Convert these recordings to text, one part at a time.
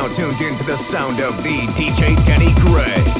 Now tuned into the sound of the DJ Kenny Gray.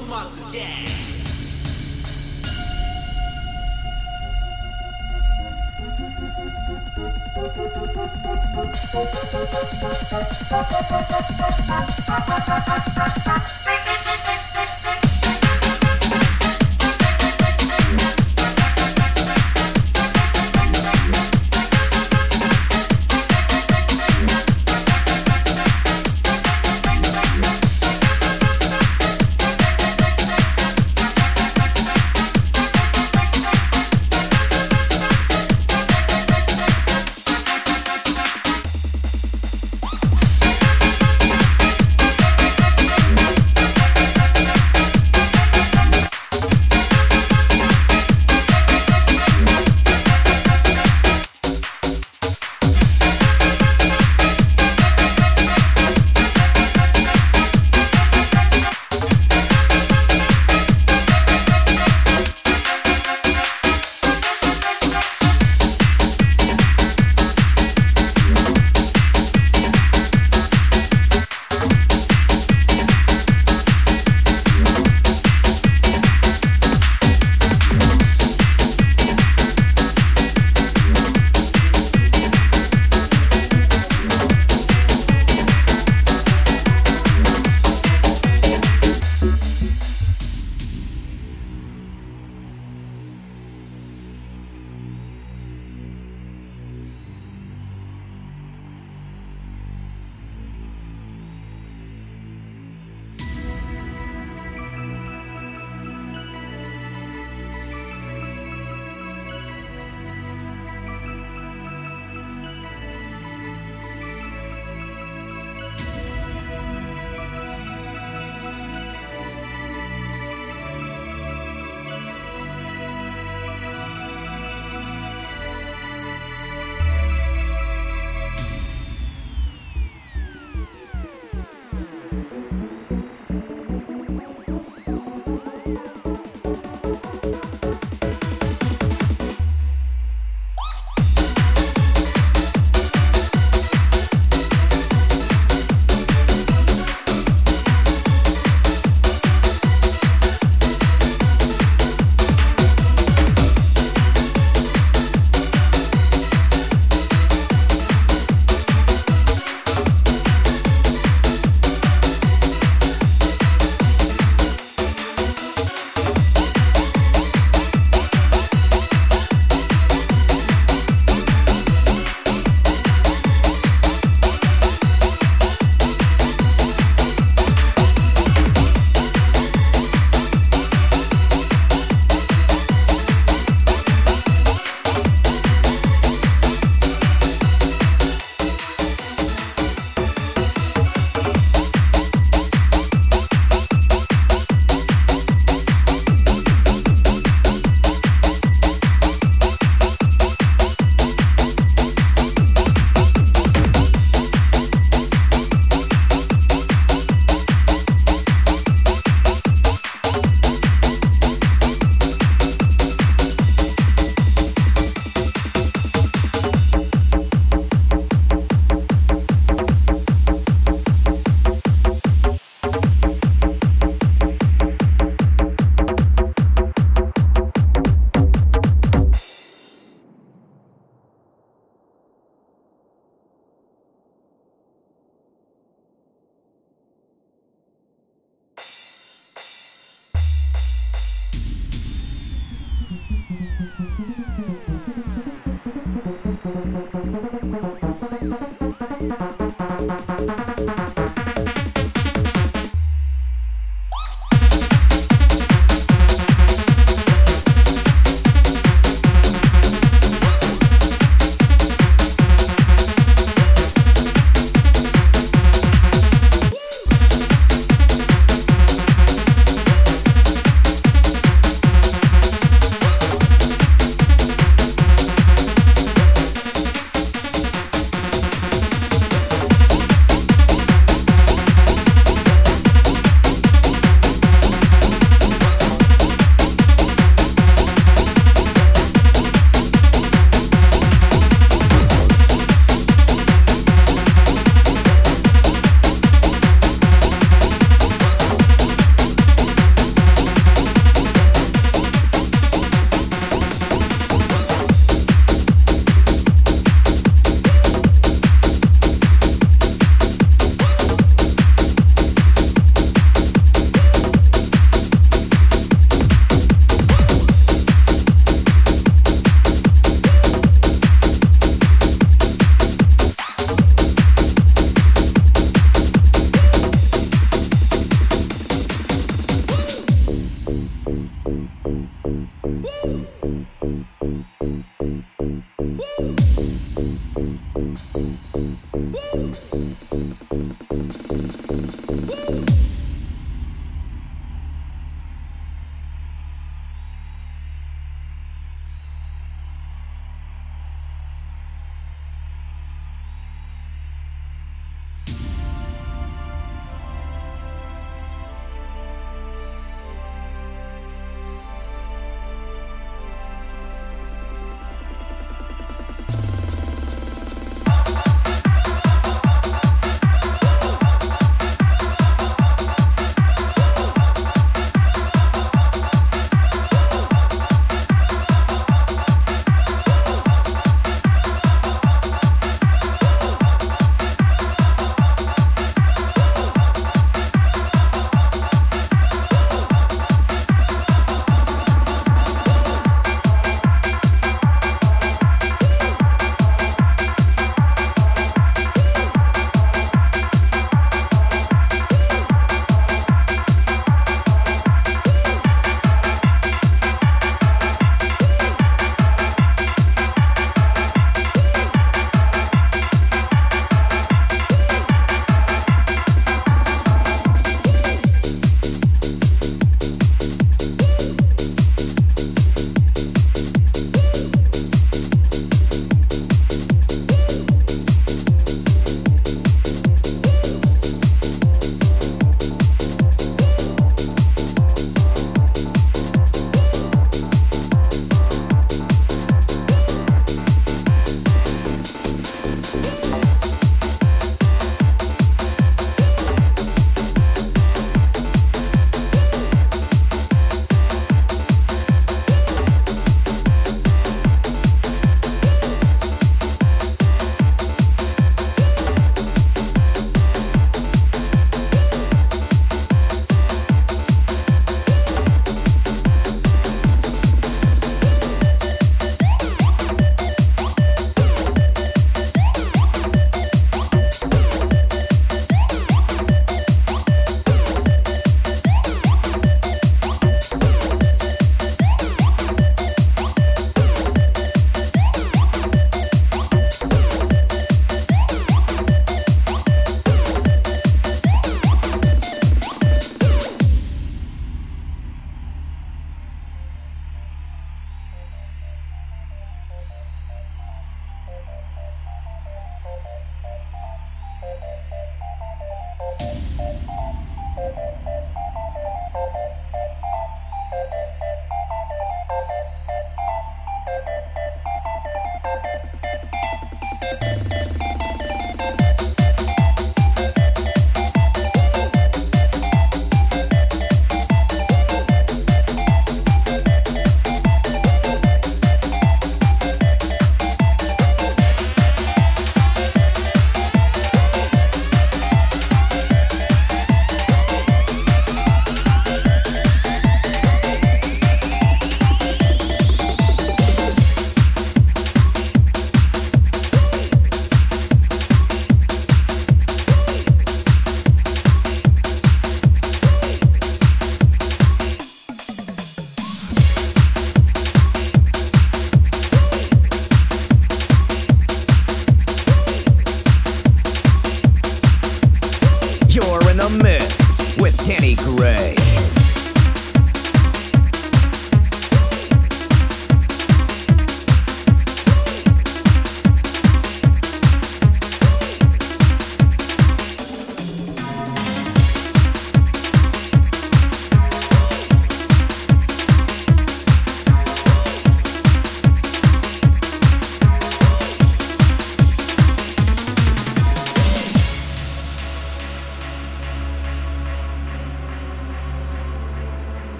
the monsters, yeah. Thank